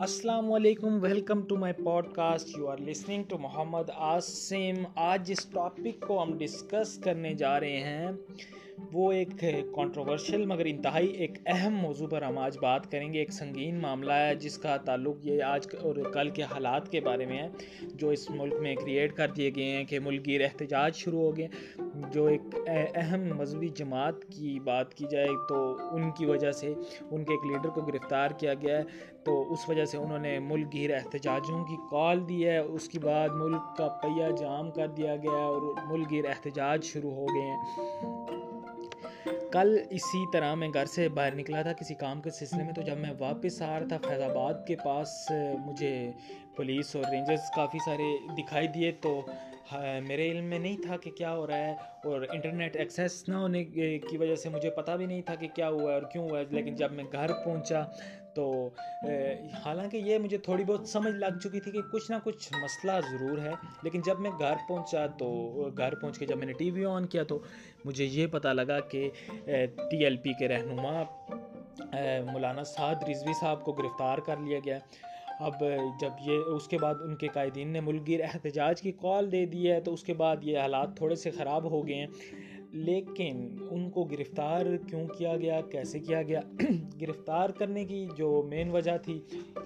السلام علیکم، welcome to my podcast you are listening to Muhammad Asim آج جس ٹاپک کو ہم ڈسکس کرنے جا رہے ہیں۔ وہ ایک کانٹروورشل مگر انتہائی ایک اہم موضوع پر ہم آج بات کریں گے۔ ایک سنگین معاملہ ہے جس کا تعلق یہ آج اور کل کے حالات کے بارے میں ہے، جو اس ملک میں کریٹ کر دیے گئے ہیں کہ ملک گیر احتجاج شروع ہو گئے۔ جو ایک اہم مذہبی جماعت کی بات کی جائے تو ان کی وجہ سے ان کے ایک لیڈر کو گرفتار کیا گیا ہے۔ تو اس وجہ سے انہوں نے ملک گیر احتجاجوں کی کال دی ہے۔ اس کے بعد ملک کا پہیہ جام کر دیا گیا ہے اور ملک گیر احتجاج شروع ہو گئے ہیں۔ کل اسی طرح میں گھر سے باہر نکلا تھا کسی کام کے سلسلے میں، تو جب میں واپس آ رہا تھا فیض آباد کے پاس، مجھے پولیس اور رینجرز کافی سارے دکھائی دیے۔ تو ہاں، میرے علم میں نہیں تھا کہ کیا ہو رہا ہے اور انٹرنیٹ ایکسیس نہ ہونے کی وجہ سے مجھے پتہ بھی نہیں تھا کہ کیا ہوا ہے اور کیوں ہوا ہے۔ لیکن جب میں گھر پہنچا تو حالانکہ یہ مجھے تھوڑی بہت سمجھ لگ چکی تھی کہ کچھ نہ کچھ مسئلہ ضرور ہے۔ لیکن جب میں گھر پہنچا تو، گھر پہنچ کے جب میں نے ٹی وی آن کیا تو مجھے یہ پتہ لگا کہ ٹی ایل پی کے رہنما مولانا سعد رضوی صاحب کو گرفتار کر لیا گیا۔ اب جب یہ اس کے بعد ان کے قائدین نے ملک گیر احتجاج کی کال دے دی ہے تو اس کے بعد یہ حالات تھوڑے سے خراب ہو گئے ہیں۔ لیکن ان کو گرفتار کیوں کیا گیا؟ کیسے کیا گیا؟ گرفتار کرنے کی جو مین وجہ تھی،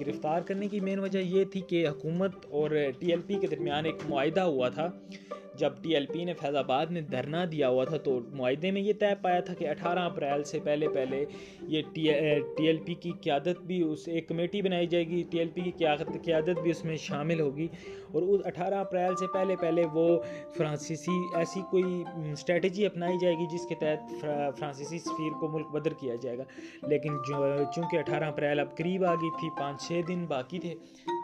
گرفتار کرنے کی مین وجہ یہ تھی کہ حکومت اور ٹی ایل پی کے درمیان ایک معاہدہ ہوا تھا۔ جب ٹی ایل پی نے فیض آباد میں دھرنا دیا ہوا تھا تو معاہدے میں یہ طے پایا تھا کہ اٹھارہ اپریل سے پہلے پہلے یہ ٹی ایل پی کی قیادت بھی اس، ایک کمیٹی بنائی جائے گی۔ ٹی ایل پی کی قیادت بھی اس میں شامل ہوگی۔ اور اس اٹھارہ اپریل سے پہلے پہلے وہ فرانسیسی ایسی کوئی اسٹریٹجی اپنائی جائے گی جس کے تحت فرانسیسی سفیر کو ملک بدر کیا جائے گا۔ لیکن جو چونکہ اٹھارہ اپریل اب قریب آ گئی تھی، پانچ چھ دن باقی تھے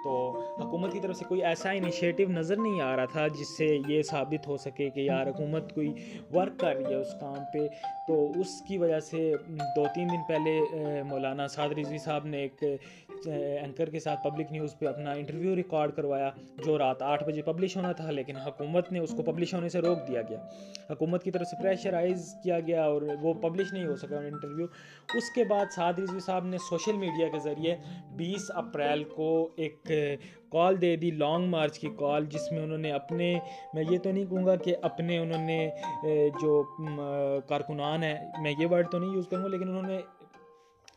تو حکومت کی طرف سے کوئی ایسا انیشیٹو نظر نہیں آ رہا تھا جس سے یہ ثابت ہو سکے کہ یار حکومت کوئی ورک کر رہی ہے اس کام پہ؟ تو اس کی وجہ سے دو تین دن پہلے مولانا سعد رضوی صاحب نے ایک اینکر کے ساتھ پبلک نیوز پہ اپنا انٹرویو ریکارڈ کروایا جو رات آٹھ بجے پبلش ہونا تھا، لیکن حکومت نے اس کو پبلش ہونے سے روک دیا گیا۔ حکومت کی طرف سے پریشرائز کیا گیا اور وہ پبلش نہیں ہو سکا انٹرویو اس کے بعد سعد رضوی صاحب نے سوشل میڈیا کے ذریعے بیس اپریل کو ایک کال دے دی لانگ مارچ کی کال، جس میں انہوں نے اپنے، میں یہ تو نہیں کہوں گا کہ اپنے انہوں نے جو کارکنان ہیں، میں یہ ورڈ تو نہیں یوز کروں گا، لیکن انہوں نے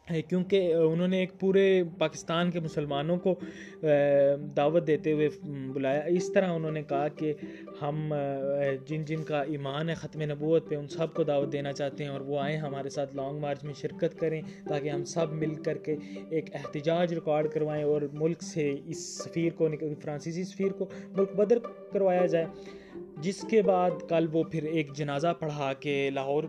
کیونکہ انہوں نے ایک پورے پاکستان کے مسلمانوں کو دعوت دیتے ہوئے بلایا۔ اس طرح انہوں نے کہا کہ ہم جن جن کا ایمان ہے ختم نبوت پہ، ان سب کو دعوت دینا چاہتے ہیں اور وہ آئیں ہمارے ساتھ لانگ مارچ میں شرکت کریں تاکہ ہم سب مل کر کے ایک احتجاج ریکارڈ کروائیں اور ملک سے اس سفیر کو فرانسیسی سفیر کو ملک بدر کروایا جائے۔ جس کے بعد کل وہ پھر ایک جنازہ پڑھا کے لاہور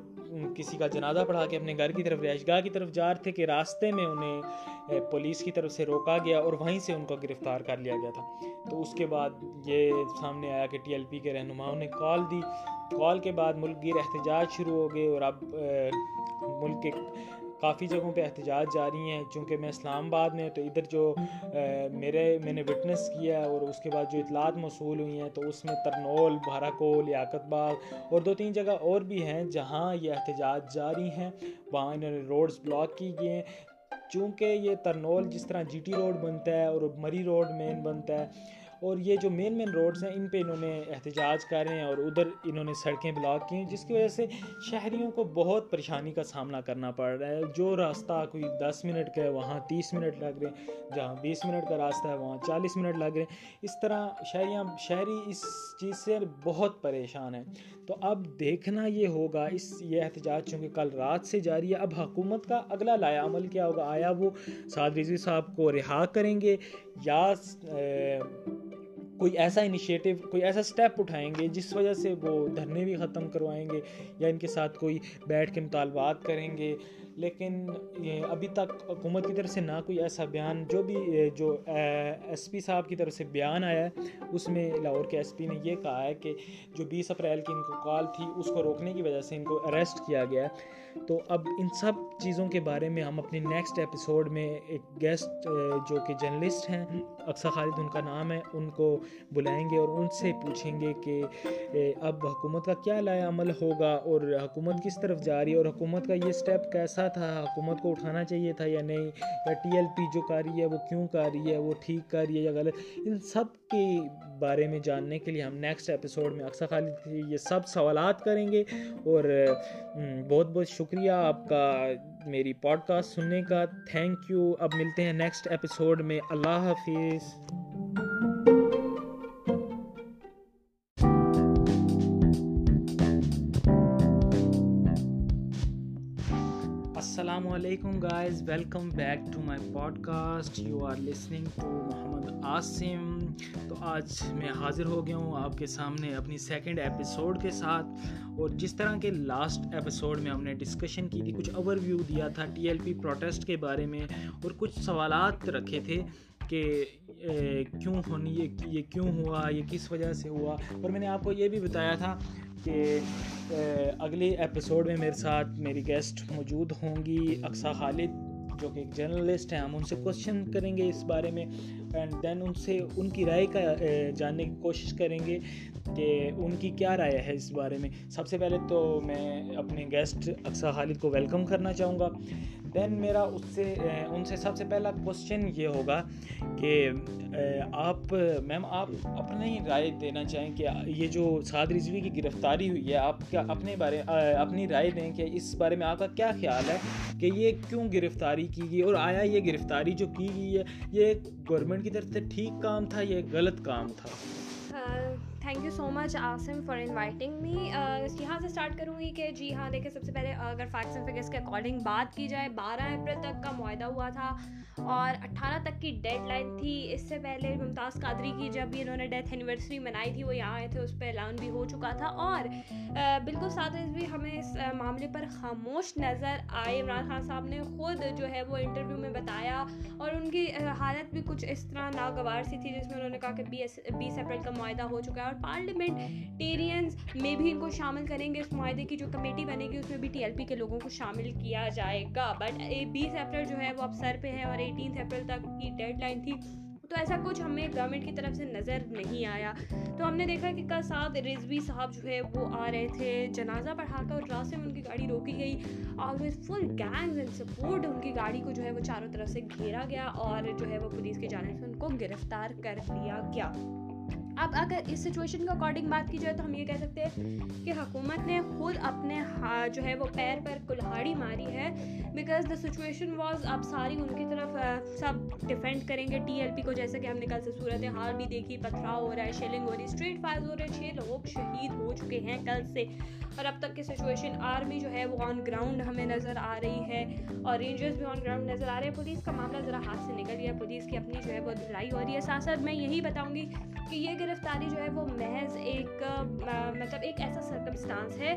کسی کا جنازہ پڑھا کے اپنے گھر کی طرف رہائش گاہ کی طرف جا رہے تھے کہ راستے میں انہیں پولیس کی طرف سے روکا گیا اور وہیں سے ان کو گرفتار کر لیا گیا تھا۔ تو اس کے بعد یہ سامنے آیا کہ ٹی ایل پی کے رہنماؤں نے کال دی۔ کال کے بعد ملک گیر احتجاج شروع ہو گئے اور اب ملک کے کافی جگہوں پہ احتجاج جاری ہیں، چونکہ میں اسلام آباد میں تو ادھر جو میرے، میں نے وٹنس کیا ہے اور اس کے بعد جو اطلاعات موصول ہوئی ہیں، تو اس میں ترنول بھارا کول لیاقت باغ اور دو تین جگہ اور بھی ہیں جہاں یہ احتجاج جاری ہیں۔ وہاں انہوں نے روڈز بلاک کی گئے ہیں۔ چونکہ یہ ترنول جس طرح جی ٹی روڈ بنتا ہے اور مری روڈ مین بنتا ہے اور یہ جو مین مین روڈز ہیں، ان پہ انہوں نے احتجاج کر رہے ہیں اور ادھر انہوں نے سڑکیں بلاک کی ہیں، جس کی وجہ سے شہریوں کو بہت پریشانی کا سامنا کرنا پڑ رہا ہے۔ جو راستہ کوئی دس منٹ کا ہے، وہاں تیس منٹ لگ رہے ہیں، جہاں بیس منٹ کا راستہ ہے، وہاں چالیس منٹ لگ رہے ہیں۔ اس طرح شہریاں، شہری اس چیز سے بہت پریشان ہیں۔ تو اب دیکھنا یہ ہوگا، اس یہ احتجاج چونکہ کل رات سے جاری ہے، اب حکومت کا اگلا لایا عمل کیا ہوگا؟ آیا وہ سعد رضوی صاحب کو رہا کریں گے یا کوئی ایسا انیشیٹو کوئی ایسا سٹیپ اٹھائیں گے جس وجہ سے وہ دھرنے بھی ختم کروائیں گے یا ان کے ساتھ کوئی بیٹھ کے مطالبات کریں گے۔ لیکن ابھی تک حکومت کی طرف سے نہ کوئی ایسا بیان، جو بھی جو ایس پی صاحب کی طرف سے بیان آیا ہے، اس میں لاہور کے ایس پی نے یہ کہا ہے کہ جو بیس اپریل کی ان کو کال تھی، اس کو روکنے کی وجہ سے ان کو اریسٹ کیا گیا ہے۔ تو اب ان سب چیزوں کے بارے میں ہم اپنی نیکسٹ ایپیسوڈ میں ایک گیسٹ جو کہ جرنلسٹ ہیں، اکثر خالد، ان کا نام ہے، ان کو بلائیں گے اور ان سے پوچھیں گے کہ اب حکومت کا کیا لایا عمل ہوگا اور حکومت کس طرف جا رہی ہے اور حکومت کا یہ سٹیپ کیسا تھا، حکومت کو اٹھانا چاہیے تھا یا نہیں؟ یا ٹی ایل پی جو کر رہی ہے، وہ کیوں کر رہی ہے؟ وہ ٹھیک کر رہی ہے یا غلط؟ ان سب کے بارے میں جاننے کے لیے ہم نیکسٹ ایپیسوڈ میں اکثر خالد یہ سب سوالات کریں گے اور بہت بہت شکریہ آپ کا میری پوڈ کاسٹ سننے کا۔ تھینک یو اب ملتے ہیں نیکسٹ ایپیسوڈ میں۔ اللہ حافظ۔ علیکم guys welcome back to my podcast you are listening to Muhammad Asim تو آج میں حاضر ہو گیا ہوں آپ کے سامنے اپنی سیکنڈ ایپیسوڈ کے ساتھ. اور جس طرح کے لاسٹ ایپیسوڈ میں ہم نے ڈسکشن کی تھی، کچھ اوور ویو دیا تھا ٹی ایل پی پروٹیسٹ کے بارے میں. اور کچھ سوالات رکھے تھے کہ کیوں ہونی، یہ کیوں ہوا، یہ کس وجہ سے ہوا؟ اور میں نے آپ کو یہ بھی بتایا تھا کہ اگلی ایپیسوڈ میں میرے ساتھ میری گیسٹ موجود ہوں گی اقسا خالد، جو کہ ایک جرنلسٹ ہیں۔ ہم ان سے کوشچن کریں گے اس بارے میں اینڈ دین ان سے، ان کی رائے کا جاننے کی کوشش کریں گے کہ ان کی کیا رائے ہے اس بارے میں۔ سب سے پہلے تو میں اپنے گیسٹ اقسا خالد کو ویلکم کرنا چاہوں گا۔ دین میرا اس سے ان سے سب سے پہلا کوشچن یہ ہوگا کہ آپ میم آپ اپنی رائے دینا چاہیں کہ یہ جو سعد رضوی کی گرفتاری ہوئی ہے آپ کیا اپنے بارے اپنی رائے دیں کہ اس بارے میں آپ کا کیا خیال ہے کہ یہ کیوں گرفتاری کی گئی اور آیا یہ گرفتاری جو کی گئی ہے یہ گورنمنٹ کی طرف سے ٹھیک کام تھا یہ غلط کام تھا thank you so much awesome for inviting me یہاں سے اسٹارٹ کروں گی کہ جی ہاں دیکھیں سب سے پہلے اگر فیکٹس اینڈ فگرس کے اکارڈنگ بات کی جائے بارہ اپریل تک کا معاہدہ ہوا تھا اور اٹھارہ تک کی ڈیڈ لائن تھی اس سے پہلے ممتاز قادری کی جب بھی انہوں نے ڈیتھ اینیورسری منائی تھی وہ یہاں آئے تھے اس پہ اعلان بھی ہو چکا تھا اور بالکل ساتھ بھی ہمیں اس معاملے پر خاموش نظر آئے عمران خان صاحب نے خود جو ہے وہ انٹرویو میں بتایا اور ان کی حالت بھی کچھ اس طرح ناگوار سی تھی جس میں انہوں نے کہا کہ بیس بیس اپریل کا معاہدہ ہو چکا ہے اور پارلیمنٹیرینس میں بھی ان کو شامل کریں گے اس معاہدے کی جو کمیٹی بنے گی، اس میں بھی ٹی ایل پی کے لوگوں کو شامل کیا جائے گا۔ بٹ بیس اپریل جو ہے وہ اب سر پہ ہے اور ایٹینتھ اپریل تک کی ڈیڈ لائن تھی۔ تو ایسا کچھ ہمیں گورنمنٹ کی طرف سے نظر نہیں آیا۔ تو ہم نے دیکھا کہ کل ساتھ رضوی صاحب جو ہے وہ آ رہے تھے جنازہ پڑھا کر اور راستے میں ان کی گاڑی روکی گئی اور فل گینگز اینڈ سپورٹ ان کی گاڑی کو جو ہے وہ چاروں طرف سے گھیرا گیا اور جو ہے وہ پولیس کی جانب سے ان کو گرفتار کر لیا گیا۔ اب اگر اس سچویشن کے اکارڈنگ بات کی جائے تو ہم یہ کہہ سکتے ہیں کہ حکومت نے خود اپنے جو ہے وہ پیر پر کلہاڑی ماری ہے بیکاز دا سچویشن واز اب ساری ان کی طرف سب ڈیفینڈ کریں گے۔ ٹی ایل پی کو جیسے کہ ہم نے کل سے صورت حال بھی دیکھی، پتھراؤ ہو رہا ہے شیلنگ ہو رہی ہے اسٹریٹ فائر ہو رہے ہیں، چھ لوگ شہید ہو چکے ہیں کل سے۔ اور اب تک کی سچویشن آرمی جو ہے وہ آن گراؤنڈ ہمیں نظر آ رہی ہے۔ اور رینجرز بھی آن گراؤنڈ نظر آ رہے ہیں۔ پولیس کا معاملہ ذرا ہاتھ سے نکل گیا۔ پولیس کی اپنی جو ہے وہ دھلائی ہو رہی ہے۔ ساتھ ساتھ میں یہی بتاؤں گی کہ یہ گرفتاری جو ہے وہ محض ایک مطلب ایک ایسا سرکمسٹانس ہے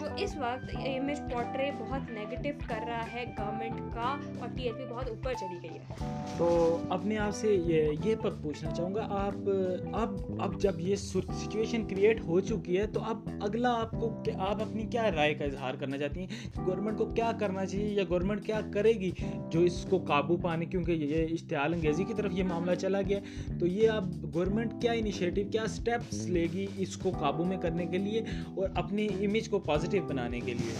جو اس وقت امیج پورٹرے بہت نگیٹو کر رہا ہے گورنمنٹ کا اور ٹی ایل پی بہت اوپر چلی گئی ہے۔ تو اپنے آپ سے یہ یہ پر پوچھنا چاہوں گا، آپ، اب اب جب یہ سچویشن کریٹ ہو چکی ہے تو اب اگلا آپ کو کہ آپ اپنی کیا رائے کا اظہار کرنا چاہتی ہیں؟ گورنمنٹ کو کیا کرنا چاہیے یا گورنمنٹ کیا کرے گی جو اس کو قابو پانے؟ کیونکہ یہ اشتعال انگیزی کی طرف یہ معاملہ چلا گیا۔ تو یہ اب گورنمنٹ کیا انیشیٹو کیا اسٹیپس لے گی اس کو قابو میں کرنے کے لیے اور اپنی امیج کو پازیٹیو بنانے کے لیے؟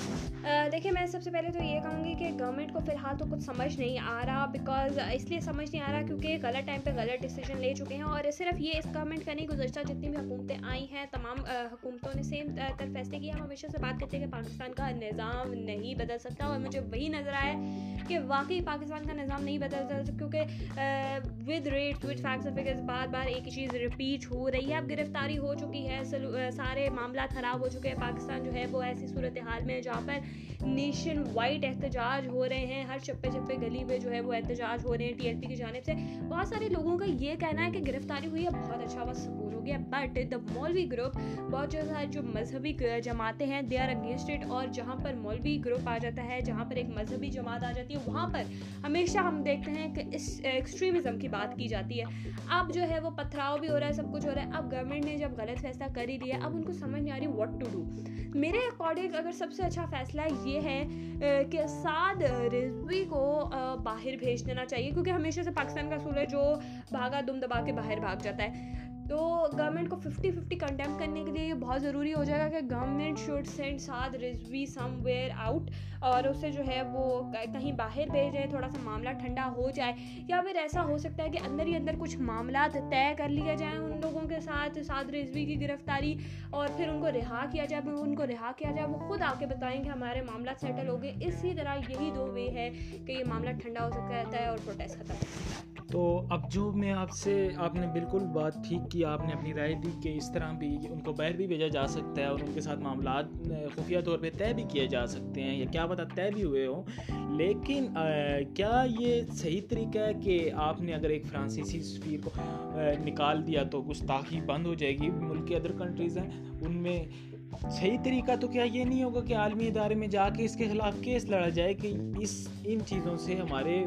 دیکھیں میں سب سے پہلے تو یہ کہوں گی کہ گورنمنٹ کو فی الحال تو کچھ سمجھ نہیں آ رہا بیکاز اس لیے سمجھ نہیں آ رہا کیونکہ غلط ٹائم پہ غلط ڈیسیجن لے چکے ہیں اور صرف یہ اس گورنمنٹ کا نہیں، گزشتہ جتنی بھی حکومتیں آئی ہیں، تمام حکومتوں نے سیم تر فیصلے کیا ہم ہمیشہ سے بات کرتے ہیں کہ پاکستان کا نظام نہیں بدل سکتا اور مجھے وہی نظر آیا کہ واقعی پاکستان کا نظام نہیں بدل سکتا کیونکہ with rate with facts figures بار بار ایک ہی چیز رپیٹ ہو رہی ہے۔ اب گرفتاری ہو چکی ہے سارے معاملات خراب ہو چکے ہیں۔ پاکستان جو ہے وہ ایسی صورتحال میں میں جہاں پر نیشن وائڈ احتجاج ہو رہے ہیں۔ ہر چپے چپے گلی میں جو ہے وہ احتجاج ہو رہے ہیں ٹی ایل پی کی جانب سے۔ بہت سارے لوگوں کا یہ کہنا ہے کہ گرفتاری ہوئی ہے، بہت اچھا بہت سکون گیا. بٹ دا مولوی گروپ بہت جو جو مذہبی جماعتیں ہیں. دے آر اگینسٹ اٹ اور جہاں پر مولوی گروپ آ جاتا ہے، جہاں پر ایک مذہبی جماعت آ جاتی ہے، وہاں پر ہمیشہ ہم دیکھتے ہیں کہ اس ایکسٹریمزم کی بات کی جاتی ہے. اب جو ہے وہ پتھراؤ بھی ہو رہا ہے، سب کچھ ہو رہا ہے. اب گورنمنٹ نے جب غلط فیصلہ کر ہی دیا، اب ان کو سمجھ نہیں آ رہی واٹ ٹو ڈو میرے اکارڈنگ اگر سب سے اچھا فیصلہ یہ ہے کہ سعد رضوی کو باہر بھیج دینا چاہیے، کیونکہ ہمیشہ سے پاکستان کا اصول ہے جو بھاگا دم دبا کے باہر بھاگ جاتا ہے. تو گورنمنٹ کو ففٹی ففٹی کنٹمپ کرنے کے لیے یہ بہت ضروری ہو جائے گا کہ گورنمنٹ شوڈ سینڈ ساتھ رزوی سم ویئر آؤٹ اور اسے جو ہے وہ کہیں باہر بھیجیں تھوڑا سا معاملہ ٹھنڈا ہو جائے۔ یا پھر ایسا ہو سکتا ہے کہ اندر ہی اندر کچھ معاملات طے کر لیا جائیں ان لوگوں کے ساتھ سعد رضوی کی گرفتاری اور پھر ان کو رہا کیا جائے ان کو رہا کیا جائے۔ وہ خود آ کے بتائیں کہ ہمارے معاملات سیٹل ہو گئے۔ اسی طرح یہی دو وے ہے کہ یہ معاملہ ٹھنڈا ہو سکتا ہے اور پروٹیسٹ ختم ہو تو اب جو میں آپ سے آپ نے بالکل بات ٹھیک کی، آپ نے اپنی رائے دی کہ اس طرح بھی ان کو باہر بھی بھیجا جا سکتا ہے اور ان کے ساتھ معاملات، خفیہ طور پہ طے بھی کیے جا سکتے ہیں، یا کیا پتہ طے بھی ہوئے ہوں۔ لیکن کیا یہ صحیح طریقہ ہے کہ آپ نے اگر ایک فرانسیسی سفیر کو نکال دیا تو گستاخی بند ہو جائے گی؟ ملک کے ادر کنٹریز ہیں، ان میں صحیح طریقہ تو کیا یہ نہیں ہوگا کہ عالمی ادارے میں جا کے اس کے خلاف کیس لڑا جائے کہ اس ان چیزوں سے ہمارے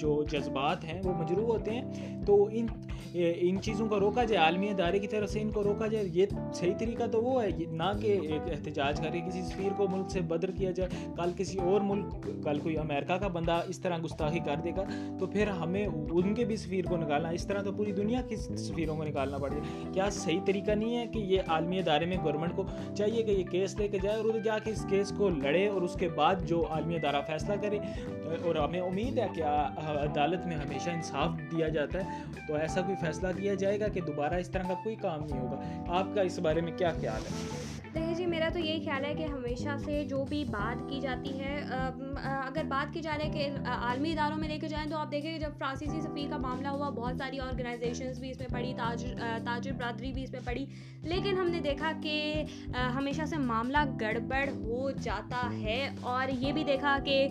جو جذبات ہیں وہ مجروح ہوتے ہیں، تو ان ان چیزوں کو روکا جائے، عالمی ادارے کی طرف سے ان کو روکا جائے، یہ صحیح طریقہ تو وہ ہے نہ کہ ایک احتجاج کرے کسی سفیر کو ملک سے بدر کیا جائے، کل کسی اور ملک، کل کوئی امریکہ کا بندہ اس طرح گستاخی کر دے گا، تو پھر ہمیں ان کے بھی سفیر کو نکالنا، اس طرح تو پوری دنیا کی سفیروں کو نکالنا پڑے کیا صحیح طریقہ نہیں ہے کہ یہ عالمی ادارے میں گورنمنٹ کو چاہیے کہ یہ کیس لے کے جائے اور ادھر جا کے اس کیس کو لڑے اور اس کے بعد جو عالمی ادارہ فیصلہ کرے اور ہمیں امید ہے کہ عدالت میں ہمیشہ انصاف دیا جاتا ہے، تو ایسا کوئی فیصلہ کیا جائے گا کہ دوبارہ اس طرح کا کوئی کام نہیں ہوگا؟ آپ کا اس بارے میں کیا خیال ہے؟ دیکھیے جی میرا تو یہی خیال ہے کہ ہمیشہ سے جو بھی بات کی جاتی ہے اگر بات کی جا رہی ہے کہ عالمی اداروں میں لے کے جائیں تو آپ دیکھیں جب فرانسیسی سفیر کا معاملہ ہوا، بہت ساری آرگنائزیشنز بھی اس میں پڑھی تاجر تاجر برادری بھی اس میں پڑھی۔ لیکن ہم نے دیکھا کہ ہمیشہ سے معاملہ گڑبڑ ہو جاتا ہے اور یہ بھی دیکھا کہ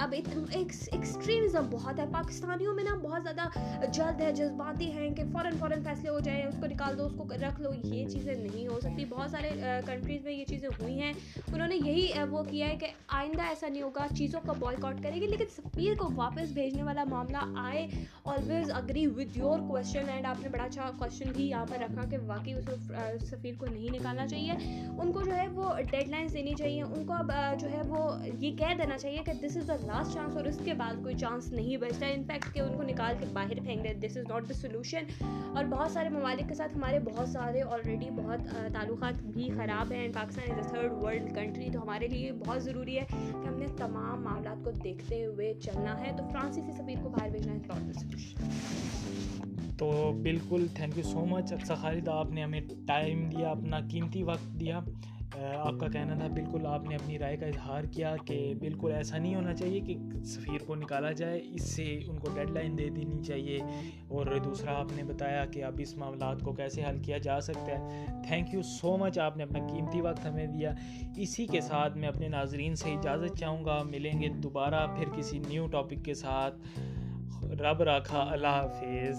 اب ایکسٹریمزم بہت ہے۔ پاکستانیوں میں نا بہت زیادہ جلد ہے، جذباتی ہیں کہ فوراً فوراً فیصلے ہو جائیں، اس کو نکال دو، اس کو رکھ لو، یہ چیزیں نہیں ہو سکتی۔ بہت سارے کنٹریز میں یہ چیزیں ہوئی ہیں۔ انہوں نے یہی وہ کیا ہے کہ آئندہ ایسا نہیں ہوگا چیزوں کا بوائے کاٹ کرے گی، لیکن سفیر کو واپس بھیجنے والا معاملہ آئے۔ Always agree with your question and آپ نے بڑا اچھا کوشچن بھی یہاں پر رکھا کہ واقعی اس سفیر کو نہیں نکالنا چاہیے۔ ان کو جو ہے وہ ڈیڈ لائنس دینی چاہیے۔ ان کو اب جو ہے وہ یہ کہہ دینا چاہیے کہ دس از دا لاسٹ چانس اور اس کے بعد کوئی چانس نہیں بچتا۔ ہے انفیکٹ کہ ان کو نکال کے باہر پھینک دے دس از ناٹ دا سولوشن اور بہت سارے ممالک کے ساتھ ہمارے بہت سارے آلریڈی بہت تعلقات بھی خراب ہیں۔ Pakistan is a third world country تو ہمارے لیے بہت ضروری ہے کہ ہم نے تمام معاملات کو دیکھتے ہوئے چلنا ہے، تو فرانسیسی سفیر کو باہر بھیجنا ہے تو بالکل تھینک یو سو مچ اچھا خالد آپ نے ہمیں ٹائم دیا، اپنا قیمتی وقت دیا۔ آپ کا کہنا تھا، بالکل آپ نے اپنی رائے کا اظہار کیا کہ بالکل ایسا نہیں ہونا چاہیے کہ سفیر کو نکالا جائے، اس سے ان کو ڈیڈ لائن دے دینی چاہیے۔ اور دوسرا، آپ نے بتایا کہ اب اس معاملات کو کیسے حل کیا جا سکتا ہے۔ تھینک یو سو مچ آپ نے اپنا قیمتی وقت ہمیں دیا۔ اسی کے ساتھ میں اپنے ناظرین سے اجازت چاہوں گا۔ ملیں گے دوبارہ پھر کسی نیو ٹاپک کے ساتھ۔ رب رکھا اللہ حافظ۔